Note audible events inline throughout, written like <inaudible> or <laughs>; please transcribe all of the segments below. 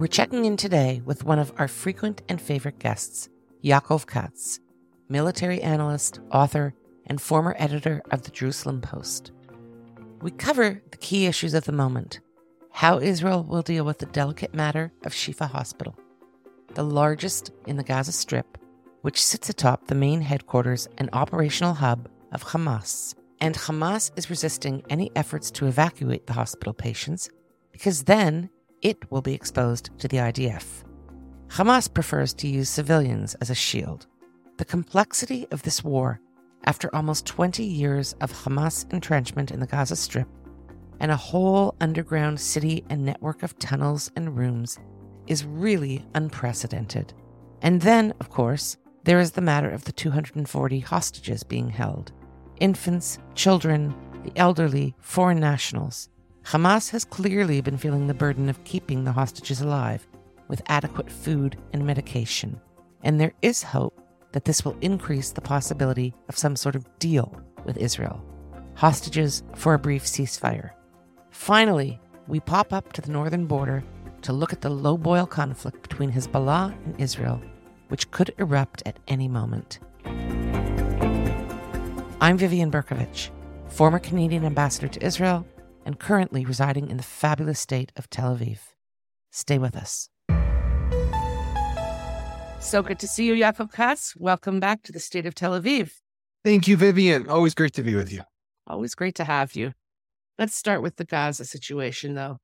We're checking in today with one of our frequent and favorite guests, Yaakov Katz, military analyst, author, and former editor of the Jerusalem Post. We cover the key issues of the moment how Israel will deal with the delicate matter of Shifa Hospital, the largest in the Gaza Strip, which sits atop the main headquarters and operational hub of Hamas. And Hamas is resisting any efforts to evacuate the hospital patients because then it will be exposed to the IDF. Hamas prefers to use civilians as a shield. The complexity of this war, after almost 20 years of Hamas entrenchment in the Gaza Strip, and a whole underground city and network of tunnels and rooms, is really unprecedented. And then, of course, there is the matter of the 240 hostages being held infants, children, the elderly, foreign nationals. Hamas has clearly been feeling the burden of keeping the hostages alive with adequate food and medication, and there is hope that this will increase the possibility of some sort of deal with Israel. Hostages for a brief ceasefire. Finally, we pop up to the northern border to look at the low boil conflict between Hezbollah and Israel, which could erupt at any moment. I'm Vivian Bercovici, former Canadian ambassador to Israel and currently residing in the fabulous state of Tel Aviv. Stay with us. So good to see you, Yaakov Katz. Welcome back to the state of Tel Aviv. Thank you, Vivian. Always great to be with you. Always great to have you. Let's start with the Gaza situation, though.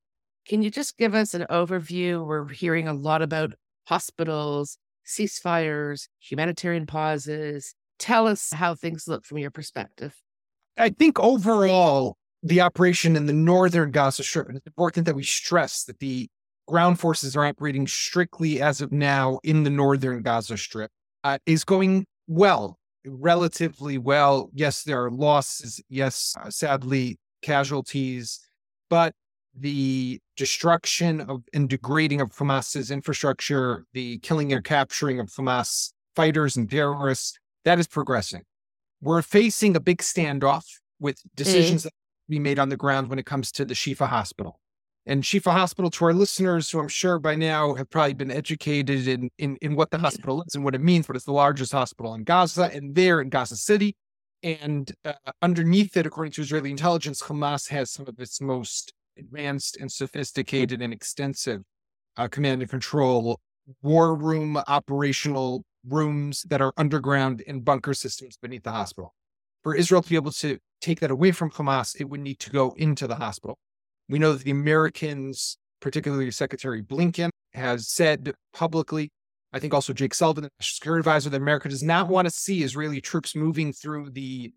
Can you just give us an overview? We're hearing a lot about hospitals, ceasefires, humanitarian pauses. Tell us how things look from your perspective. I think overall, the operation in the northern Gaza Strip, and it's important that we stress that the ground forces are operating strictly as of now in the northern Gaza Strip, uh, is going well, relatively well. Yes, there are losses. Yes, uh, sadly, casualties, but the destruction of and degrading of Hamas's infrastructure, the killing and capturing of Hamas fighters and terrorists, that is progressing. We're facing a big standoff with decisions mm. that be made on the ground when it comes to the Shifa Hospital. And Shifa Hospital, to our listeners, who I'm sure by now have probably been educated in, in, in what the hospital is and what it means, but it's the largest hospital in Gaza and there in Gaza City. And uh, underneath it, according to Israeli intelligence, Hamas has some of its most advanced and sophisticated and extensive uh, command and control war room operational rooms that are underground in bunker systems beneath the hospital. For Israel to be able to take that away from Hamas, it would need to go into the hospital. We know that the Americans, particularly Secretary Blinken, has said publicly, I think also Jake Sullivan, the Security Advisor, that America does not want to see Israeli troops moving through the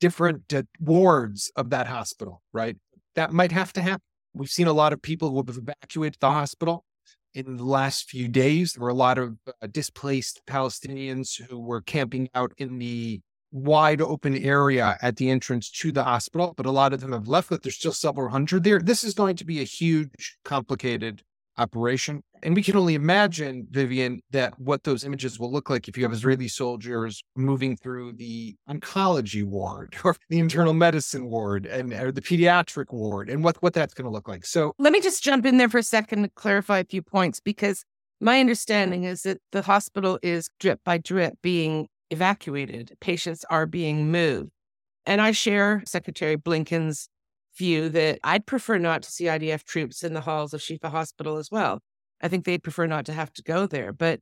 different uh, wards of that hospital, right? That might have to happen. We've seen a lot of people who have evacuated the hospital in the last few days. There were a lot of uh, displaced Palestinians who were camping out in the wide open area at the entrance to the hospital, but a lot of them have left, but there's still several hundred there. This is going to be a huge, complicated operation. And we can only imagine, Vivian, that what those images will look like if you have Israeli soldiers moving through the oncology ward <laughs> or the internal medicine ward and or the pediatric ward and what, what that's going to look like. So let me just jump in there for a second to clarify a few points because my understanding is that the hospital is drip by drip being evacuated, patients are being moved. And I share Secretary Blinken's view that I'd prefer not to see IDF troops in the halls of Shifa Hospital as well. I think they'd prefer not to have to go there. But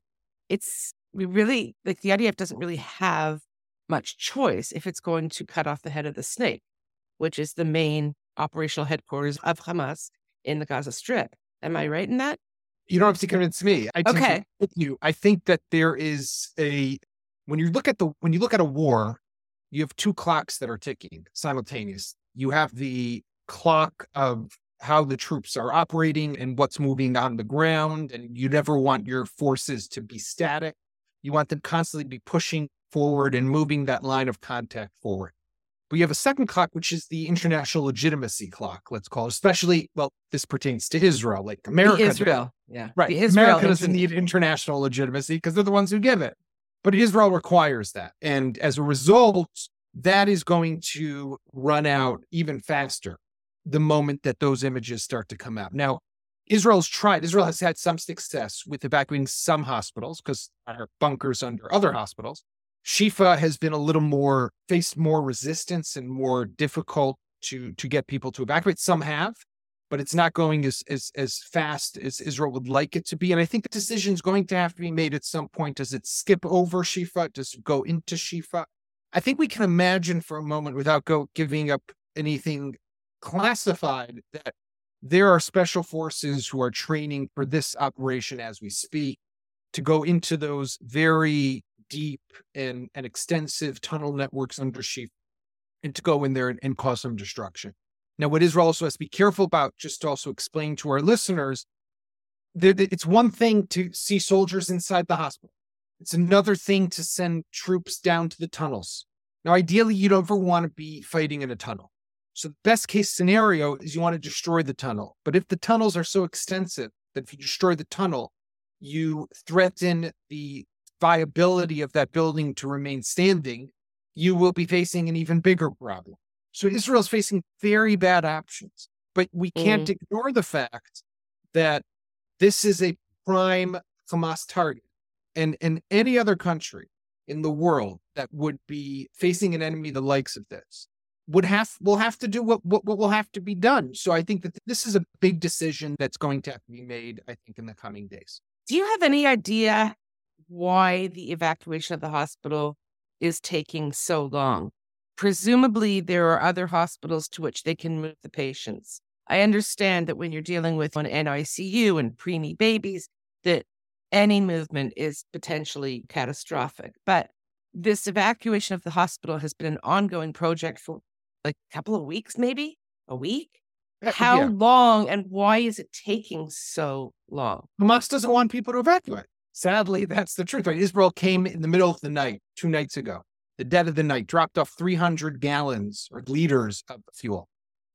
it's we really like the IDF doesn't really have much choice if it's going to cut off the head of the snake, which is the main operational headquarters of Hamas in the Gaza Strip. Am I right in that? You don't have to convince me. I okay. with you. I think that there is a when you look at the when you look at a war, you have two clocks that are ticking simultaneous. You have the clock of how the troops are operating and what's moving on the ground, and you never want your forces to be static. You want them constantly be pushing forward and moving that line of contact forward. But you have a second clock, which is the international legitimacy clock, let's call it, especially, well, this pertains to Israel, like America. The Israel, yeah. Right. Israel America doesn't need international legitimacy because they're the ones who give it. But Israel requires that. And as a result, that is going to run out even faster the moment that those images start to come out. Now, Israel's tried, Israel has had some success with evacuating some hospitals because there are bunkers under other hospitals. Shifa has been a little more, faced more resistance and more difficult to, to get people to evacuate. Some have, but it's not going as, as, as fast as Israel would like it to be. And I think the decision is going to have to be made at some point. Does it skip over Shifa? Does it go into Shifa? I think we can imagine for a moment without go giving up anything classified that there are special forces who are training for this operation as we speak to go into those very deep and, and extensive tunnel networks under Shifa and to go in there and, and cause some destruction. Now, what Israel also has to be careful about, just to also explain to our listeners, it's one thing to see soldiers inside the hospital. It's another thing to send troops down to the tunnels. Now, ideally, you don't ever want to be fighting in a tunnel. So the best case scenario is you want to destroy the tunnel. But if the tunnels are so extensive that if you destroy the tunnel, you threaten the viability of that building to remain standing, you will be facing an even bigger problem. So Israel's facing very bad options. But we can't mm. ignore the fact that this is a prime Hamas target. And in any other country in the world that would be facing an enemy the likes of this would have will have to do what, what, what will have to be done. So I think that this is a big decision that's going to have to be made, I think, in the coming days. Do you have any idea why the evacuation of the hospital is taking so long? Presumably, there are other hospitals to which they can move the patients. I understand that when you're dealing with an NICU and preemie babies, that any movement is potentially catastrophic. But this evacuation of the hospital has been an ongoing project for like a couple of weeks, maybe a week. How yeah. long and why is it taking so long? Hamas doesn't want people to evacuate. Sadly, that's the truth. Right? Israel came in the middle of the night two nights ago, the dead of the night, dropped off 300 gallons or liters of fuel.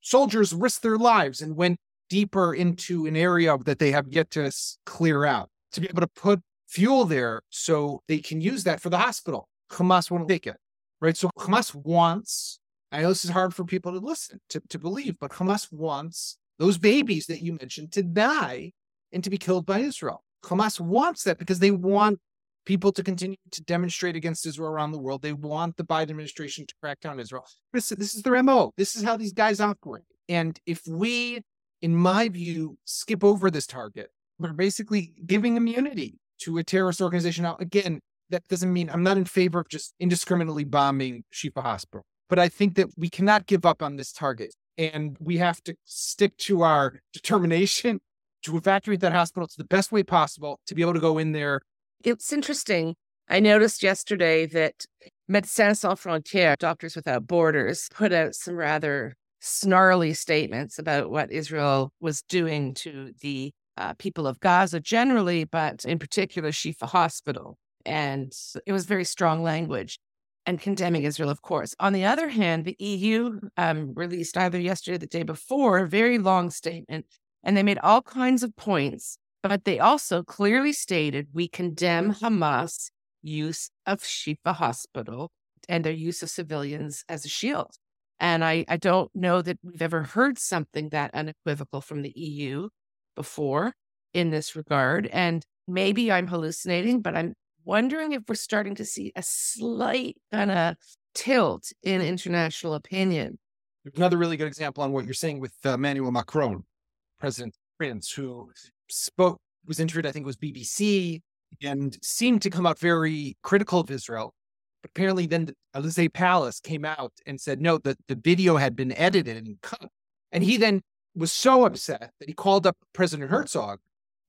Soldiers risked their lives and went deeper into an area that they have yet to clear out to be able to put fuel there so they can use that for the hospital. Hamas won't take it, right? So Hamas wants I know this is hard for people to listen, to, to believe, but Hamas wants those babies that you mentioned to die and to be killed by Israel. Hamas wants that because they want people to continue to demonstrate against Israel around the world. They want the Biden administration to crack down Israel. This, this is their MO. This is how these guys operate. And if we, in my view, skip over this target, we're basically giving immunity to a terrorist organization. Now, again, that doesn't mean I'm not in favor of just indiscriminately bombing Shifa Hospital. But I think that we cannot give up on this target. And we have to stick to our determination to evacuate that hospital to the best way possible to be able to go in there. It's interesting. I noticed yesterday that Médecins Sans Frontières, Doctors Without Borders, put out some rather snarly statements about what Israel was doing to the uh, people of Gaza generally, but in particular, Shifa Hospital. And it was very strong language and condemning Israel, of course. On the other hand, the EU um, released either yesterday or the day before a very long statement, and they made all kinds of points, but they also clearly stated we condemn Hamas' use of Shifa Hospital and their use of civilians as a shield. And I, I don't know that we've ever heard something that unequivocal from the EU before in this regard. And maybe I'm hallucinating, but I'm wondering if we're starting to see a slight kind of tilt in international opinion. There's another really good example on what you're saying with uh, Emmanuel Macron, President France, who spoke, was interviewed, I think it was BBC, and seemed to come out very critical of Israel. But apparently, then the Elysee Palace came out and said, no, that the video had been edited and cut. And he then was so upset that he called up President Herzog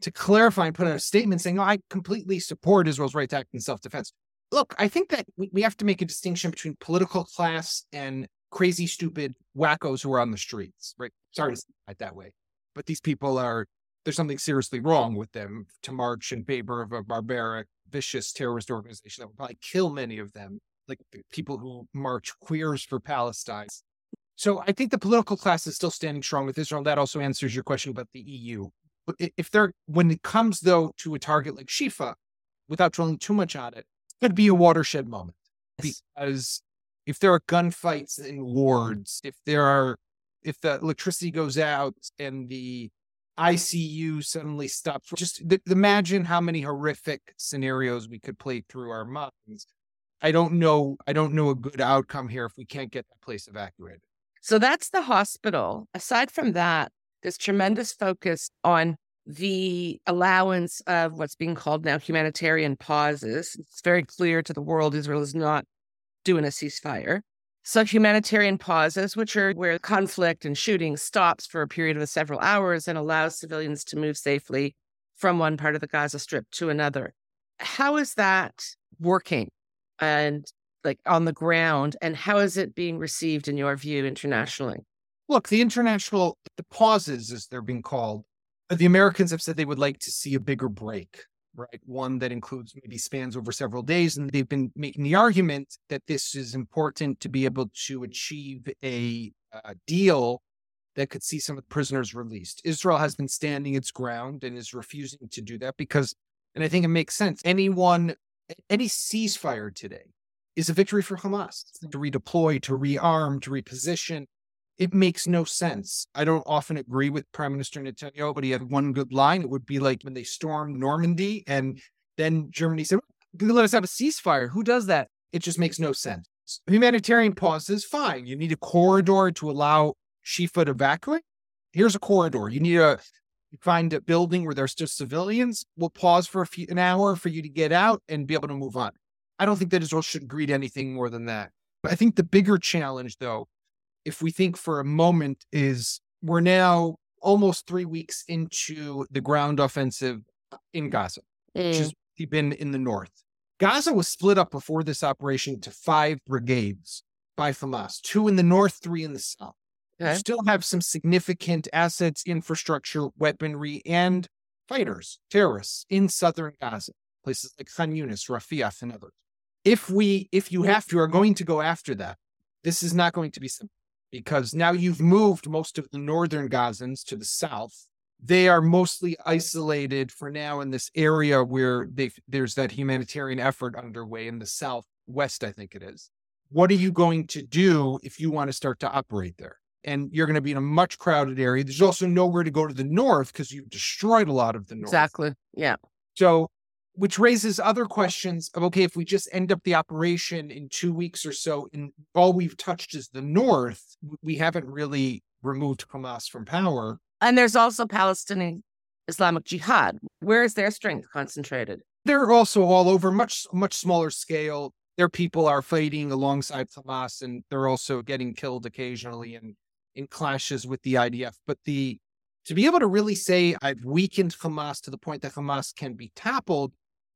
to clarify and put out a statement saying, oh, I completely support Israel's right to act in self defense. Look, I think that we, we have to make a distinction between political class and crazy, stupid wackos who are on the streets, right? Sorry to say it that way. But these people are, there's something seriously wrong with them to march in favor of a barbaric, vicious terrorist organization that would probably kill many of them, like the people who march queers for Palestine. So I think the political class is still standing strong with Israel. That also answers your question about the EU if they're when it comes though to a target like Shifa, without drilling too much on it, it could be a watershed moment because if there are gunfights in wards, if there are if the electricity goes out and the ICU suddenly stops. Just th- imagine how many horrific scenarios we could play through our minds. I don't know. I don't know a good outcome here if we can't get that place evacuated. So that's the hospital. Aside from that, there's tremendous focus on the allowance of what's being called now humanitarian pauses. It's very clear to the world Israel is not doing a ceasefire. So, humanitarian pauses, which are where conflict and shooting stops for a period of several hours and allows civilians to move safely from one part of the Gaza Strip to another. How is that working and like on the ground? And how is it being received, in your view, internationally? Look, the international, the pauses, as they're being called, the Americans have said they would like to see a bigger break, right? One that includes maybe spans over several days. And they've been making the argument that this is important to be able to achieve a, a deal that could see some of the prisoners released. Israel has been standing its ground and is refusing to do that because, and I think it makes sense, anyone, any ceasefire today is a victory for Hamas to redeploy, to rearm, to reposition it makes no sense. I don't often agree with Prime Minister Netanyahu, but he had one good line. It would be like when they stormed Normandy and then Germany said, let us have a ceasefire. Who does that? It just makes no sense. Humanitarian pause is fine. You need a corridor to allow Shifa to evacuate. Here's a corridor. You need a find a building where there's just civilians. We'll pause for a few, an hour for you to get out and be able to move on. I don't think that Israel should agree to anything more than that. But I think the bigger challenge, though, if we think for a moment, is we're now almost three weeks into the ground offensive in Gaza, mm. which has been in the north. Gaza was split up before this operation to five brigades by Hamas, two in the north, three in the south. Okay. You still have some significant assets, infrastructure, weaponry, and fighters, terrorists in southern Gaza, places like Khan Yunis, Rafiah, and others. If we, if you have to, are going to go after that, this is not going to be simple because now you've moved most of the northern Gazans to the south. They are mostly isolated for now in this area where there's that humanitarian effort underway in the southwest, I think it is. What are you going to do if you want to start to operate there? And you're going to be in a much crowded area. There's also nowhere to go to the north because you've destroyed a lot of the north. Exactly. Yeah. So which raises other questions of okay, if we just end up the operation in two weeks or so, and all we've touched is the north, we haven't really removed Hamas from power. And there's also Palestinian Islamic Jihad. Where is their strength concentrated? They're also all over, much much smaller scale. Their people are fighting alongside Hamas, and they're also getting killed occasionally in in clashes with the IDF. But the to be able to really say I've weakened Hamas to the point that Hamas can be toppled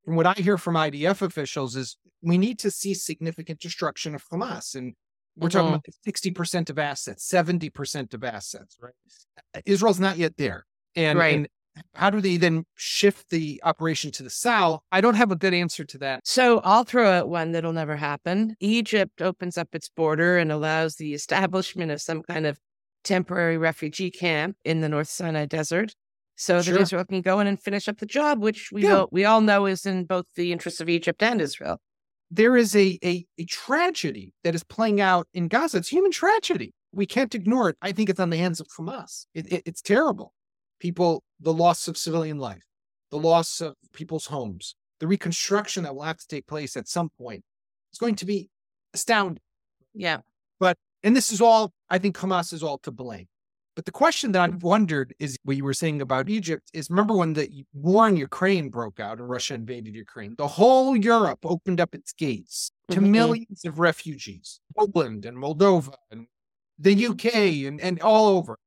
and what I hear from IDF officials is we need to see significant destruction of Hamas. And we're mm-hmm. talking about 60% of assets, 70% of assets, right? Israel's not yet there. And, right. and how do they then shift the operation to the south? I don't have a good answer to that. So I'll throw out one that'll never happen. Egypt opens up its border and allows the <laughs> establishment of some kind of temporary refugee camp in the North Sinai Desert so sure. that Israel can go in and finish up the job, which we yeah. all, we all know is in both the interests of Egypt and Israel. There is a, a a tragedy that is playing out in Gaza. It's human tragedy. We can't ignore it. I think it's on the hands of Hamas. It, it, it's terrible. People, the loss of civilian life, the loss of people's homes, the reconstruction that will have to take place at some point. It's going to be astounding. Yeah. But and this is all. I think Hamas is all to blame. But the question that I've wondered is what you were saying about Egypt is remember when the war in Ukraine broke out and Russia invaded Ukraine? The whole Europe opened up its gates to mm-hmm. millions of refugees, Poland and Moldova and the UK and, and all over.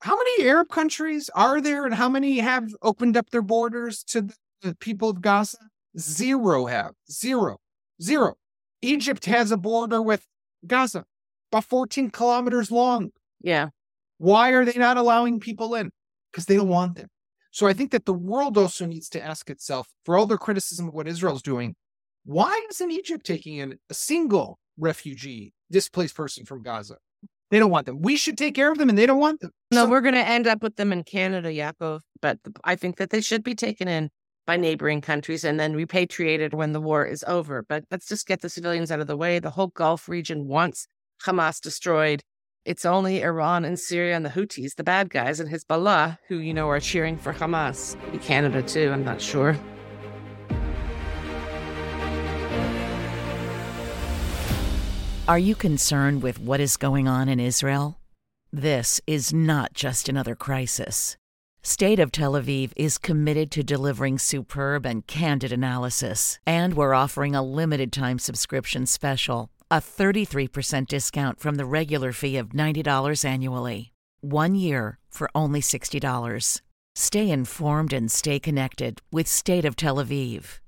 How many Arab countries are there and how many have opened up their borders to the people of Gaza? Zero have. Zero. Zero. Egypt has a border with Gaza, about 14 kilometers long. Yeah. Why are they not allowing people in? Because they don't want them. So I think that the world also needs to ask itself, for all their criticism of what Israel's doing, why isn't Egypt taking in a single refugee, displaced person from Gaza? They don't want them. We should take care of them, and they don't want them. No, so- we're going to end up with them in Canada, Yaakov. But I think that they should be taken in by neighboring countries and then repatriated when the war is over. But let's just get the civilians out of the way. The whole Gulf region wants Hamas destroyed. It's only Iran and Syria and the Houthis, the bad guys, and Hezbollah, who, you know, are cheering for Hamas. In Canada, too, I'm not sure. Are you concerned with what is going on in Israel? This is not just another crisis. State of Tel Aviv is committed to delivering superb and candid analysis, and we're offering a limited time subscription special, a 33% discount from the regular fee of $90 annually. One year for only $60. Stay informed and stay connected with State of Tel Aviv.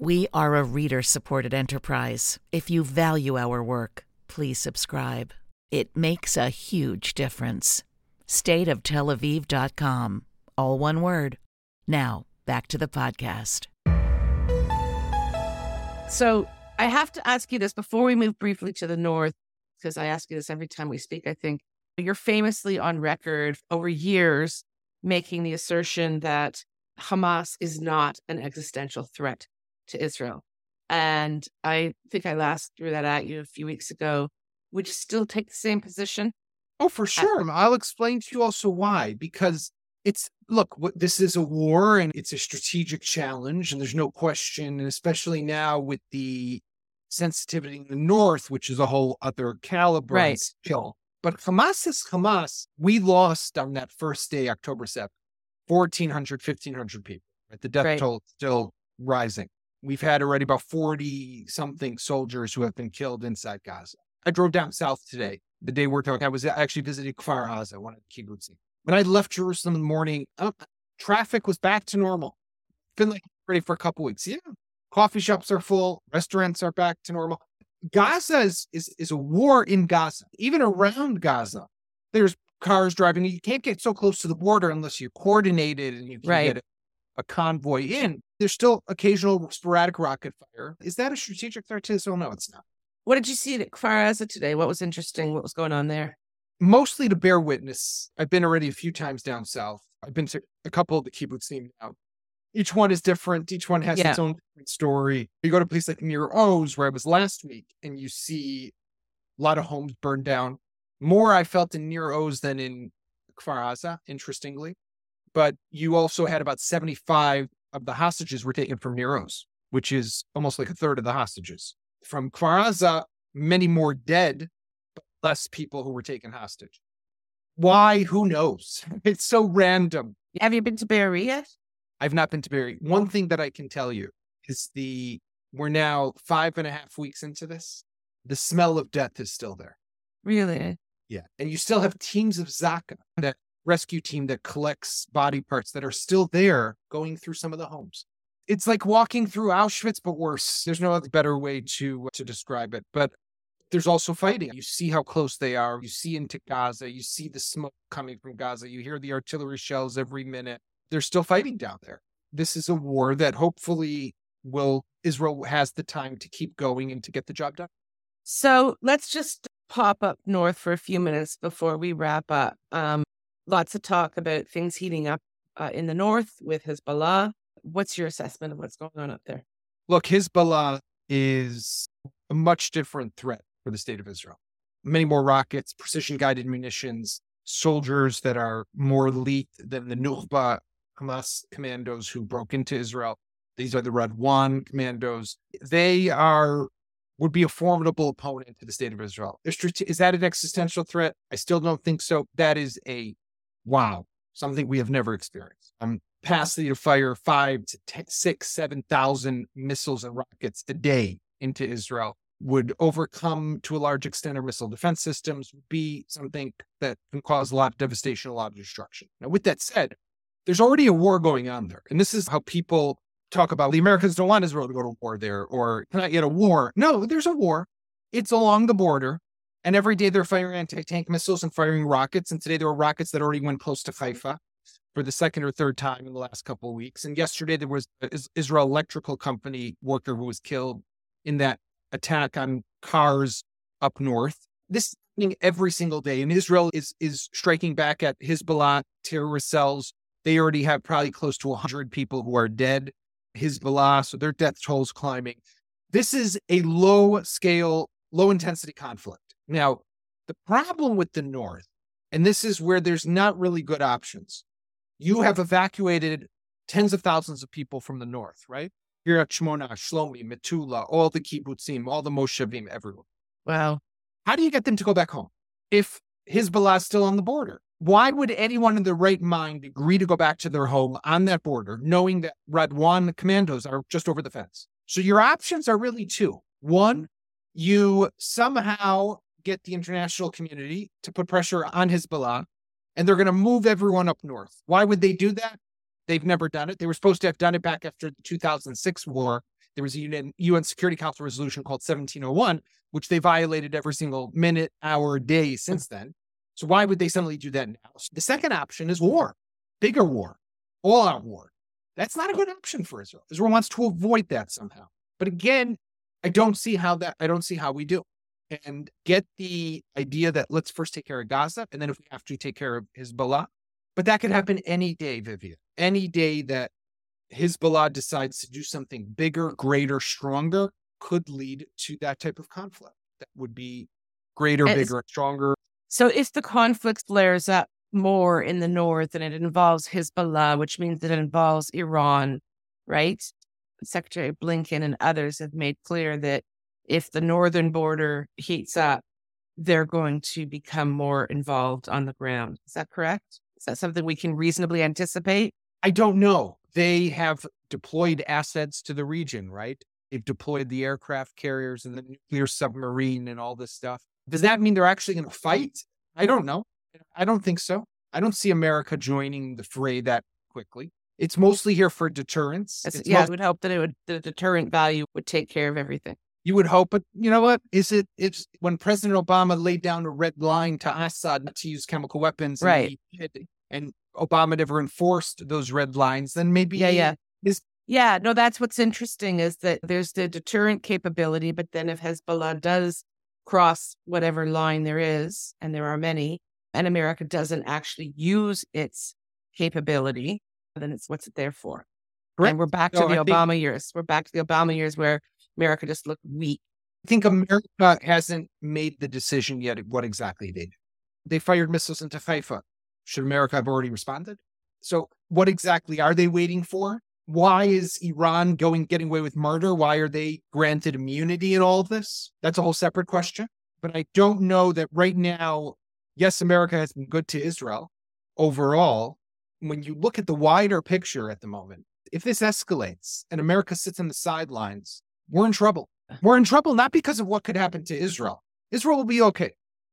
We are a reader supported enterprise. If you value our work, please subscribe. It makes a huge difference. Stateoftelaviv.com. All one word. Now, back to the podcast. So I have to ask you this before we move briefly to the north, because I ask you this every time we speak, I think. You're famously on record over years making the assertion that Hamas is not an existential threat to Israel. And I think I last threw that at you a few weeks ago. Would you still take the same position? Oh, for uh, sure. I'll explain to you also why. Because it's look, this is a war and it's a strategic challenge, and there's no question. And especially now with the sensitivity in the north, which is a whole other caliber right. skill. But Hamas is Hamas. We lost on that first day, October 7th, 1,400, 1,500 people. Right? The death right. toll still rising. We've had already about 40 something soldiers who have been killed inside Gaza. I drove down south today, the day we're talking. I was actually visiting Kfar Aza, one of the kibbutzim. When I left Jerusalem in the morning, uh, traffic was back to normal. Been like ready for a couple weeks. Yeah. Coffee shops are full, restaurants are back to normal. Gaza is, is, is a war in Gaza, even around Gaza. There's cars driving. You can't get so close to the border unless you're coordinated and you can right. get a convoy in. There's still occasional sporadic rocket fire. Is that a strategic threat to Israel? No, it's not. What did you see at Kfar today? What was interesting? What was going on there? Mostly to bear witness. I've been already a few times down south. I've been to a couple of the kibbutzim now. Each one is different. Each one has yeah. its own story. You go to a place like Nir Oz, where I was last week, and you see a lot of homes burned down. More I felt in Nir Oz than in Kfar Aza, interestingly but you also had about 75 of the hostages were taken from Nir Oz, which is almost like a third of the hostages. From Kfar Aza, many more dead, but less people who were taken hostage. Why? Who knows? <laughs> It's so random. Have you been to Be'eri yet? I've not been to Be'eri. One thing that I can tell you is the we're now five and a half weeks into this. The smell of death is still there. Really? Yeah. And you still have teams of Zaka that rescue team that collects body parts that are still there going through some of the homes. It's like walking through Auschwitz, but worse. There's no other better way to to describe it. But there's also fighting. You see how close they are. You see into Gaza. You see the smoke coming from Gaza. You hear the artillery shells every minute. They're still fighting down there. This is a war that hopefully will Israel has the time to keep going and to get the job done. So let's just pop up north for a few minutes before we wrap up. Um, lots of talk about things heating up uh, in the north with Hezbollah. What's your assessment of what's going on up there? Look, Hezbollah is a much different threat for the state of Israel. Many more rockets, precision guided munitions, soldiers that are more elite than the Nukhba Hamas commandos who broke into Israel. These are the Radwan commandos. They are would be a formidable opponent to the state of Israel. Is that an existential threat? I still don't think so. That is a wow, something we have never experienced. I'm capacity to fire five to ten, six, seven thousand missiles and rockets a day into Israel would overcome to a large extent our missile defense systems, would be something that can cause a lot of devastation, a lot of destruction. Now, with that said, there's already a war going on there. And this is how people talk about the Americans don't want Israel to go to war there or not yet a war. No, there's a war. It's along the border. And every day they're firing anti tank missiles and firing rockets. And today there were rockets that already went close to Haifa for the second or third time in the last couple of weeks. And yesterday there was an Israel Electrical Company worker who was killed in that attack on cars up north. This every single day. And Israel is is striking back at Hezbollah terrorist cells. They already have probably close to 100 people who are dead. Hezbollah, so their death toll is climbing. This is a low scale, low intensity conflict. Now, The problem with the North, and this is where there's not really good options, you have evacuated tens of thousands of people from the North, right? Kiryat Shmona, Shlomi, Metula, all the kibbutzim, all the moshavim, everyone. Wow. How do you get them to go back home if Hezbollah is still on the border? Why would anyone in their right mind agree to go back to their home on that border, knowing that Radwan commandos are just over the fence? So your options are really two. One, you somehow get the international community to put pressure on Hezbollah, and they're going to move everyone up north. Why would they do that? They've never done it. They were supposed to have done it back after the 2006 war. There was a UN, UN Security Council resolution called 1701, which they violated every single minute, hour, day since then. So why would they suddenly do that now? The second option is war, bigger war, all out war. That's not a good option for Israel. Israel wants to avoid that somehow. But again, I don't see how that I don't see how we do. And get the idea that let's first take care of Gaza, and then if we have to take care of Hezbollah. But that could happen any day, Vivian. Any day that Hezbollah decides to do something bigger, greater, stronger could lead to that type of conflict. That would be greater, And- bigger, stronger. So if the conflict flares up more in the north and it involves Hezbollah, which means it involves Iran, right? Secretary Blinken and others have made clear that if the northern border heats up, they're going to become more involved on the ground. Is that correct? Is that something we can reasonably anticipate? I don't know. They have deployed assets to the region, right? They've deployed the aircraft carriers and the nuclear submarine and all this stuff. Does that mean they're actually going to fight? I don't know. I don't think so. I don't see America joining the fray that quickly. It's mostly here for deterrence. Yeah, I would hope that it would the deterrent value would take care of everything. you would hope, but you know what? Is it? It's when President Obama laid down a red line to Assad not to use chemical weapons, and Right. he did, And Obama never enforced those red lines. Then maybe Yeah, yeah. Is Yeah, no, that's what's interesting is that there's the deterrent capability, but then if Hezbollah does cross whatever line there is, and there are many, and America doesn't actually use its capability, then it's what's it there for? And we're back So to the I think- Obama years. We're back to the Obama years where America just looked weak. I think America hasn't made the decision yet what exactly they did. They fired missiles into Haifa. Should America have already responded? So, what exactly are they waiting for? Why is Iran going getting away with murder? Why are they granted immunity in all of this? That's a whole separate question. But I don't know that right now. Yes, America has been good to Israel overall. When you look at the wider picture at the moment, if this escalates and America sits on the sidelines, we're in trouble. We're in trouble not because of what could happen to Israel. Israel will be okay.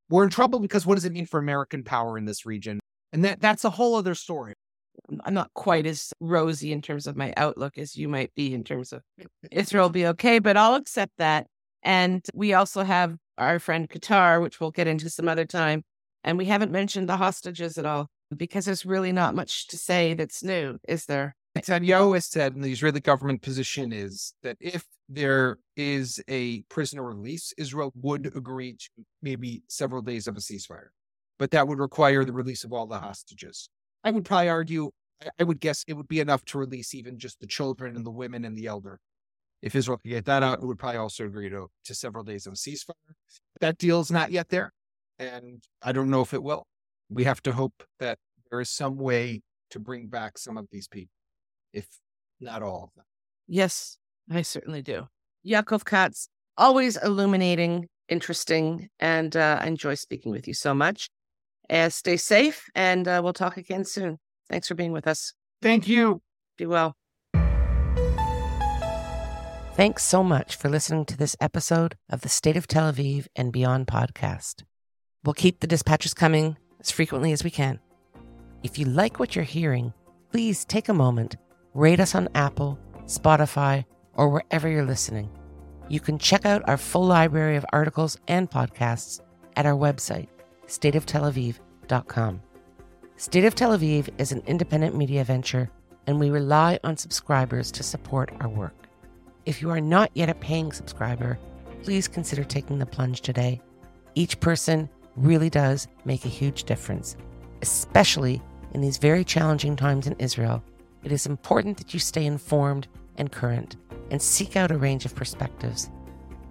We're in trouble because what does it mean for American power in this region? And that that's a whole other story. I'm not quite as rosy in terms of my outlook as you might be in terms of <laughs> Israel will be okay, but I'll accept that. And we also have our friend Qatar, which we'll get into some other time. And we haven't mentioned the hostages at all because there's really not much to say that's new, is there? Netanyahu has said, and the Israeli government position is that if there is a prisoner release, Israel would agree to maybe several days of a ceasefire, but that would require the release of all the hostages. I would probably argue, I- would guess it would be enough to release even just the children and the women and the elder. If Israel could get that out, it would probably also agree to, to several days of ceasefire. That deal is not yet there, and I don't know if it will. We have to hope that there is some way to bring back some of these people if not all of them. Yes, I certainly do. Yaakov Katz, always illuminating, interesting, and uh, I enjoy speaking with you so much. Uh, stay safe, and uh, we'll talk again soon. Thanks for being with us. Thank you. Be well. Thanks so much for listening to this episode of the State of Tel Aviv and Beyond podcast. We'll keep the dispatches coming as frequently as we can. If you like what you're hearing, please take a moment, rate us on Apple, Spotify, or wherever you're listening. You can check out our full library of articles and podcasts at our website, stateoftelaviv.com. State of Tel Aviv is an independent media venture, and we rely on subscribers to support our work. If you are not yet a paying subscriber, please consider taking the plunge today. Each person really does make a huge difference, especially in these very challenging times in Israel. It is important that you stay informed and current and seek out a range of perspectives.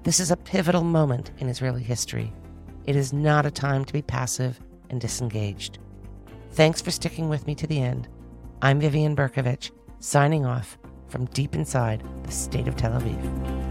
This is a pivotal moment in Israeli history. It is not a time to be passive and disengaged. Thanks for sticking with me to the end. I'm Vivian Bercovici, signing off from deep inside the state of Tel Aviv.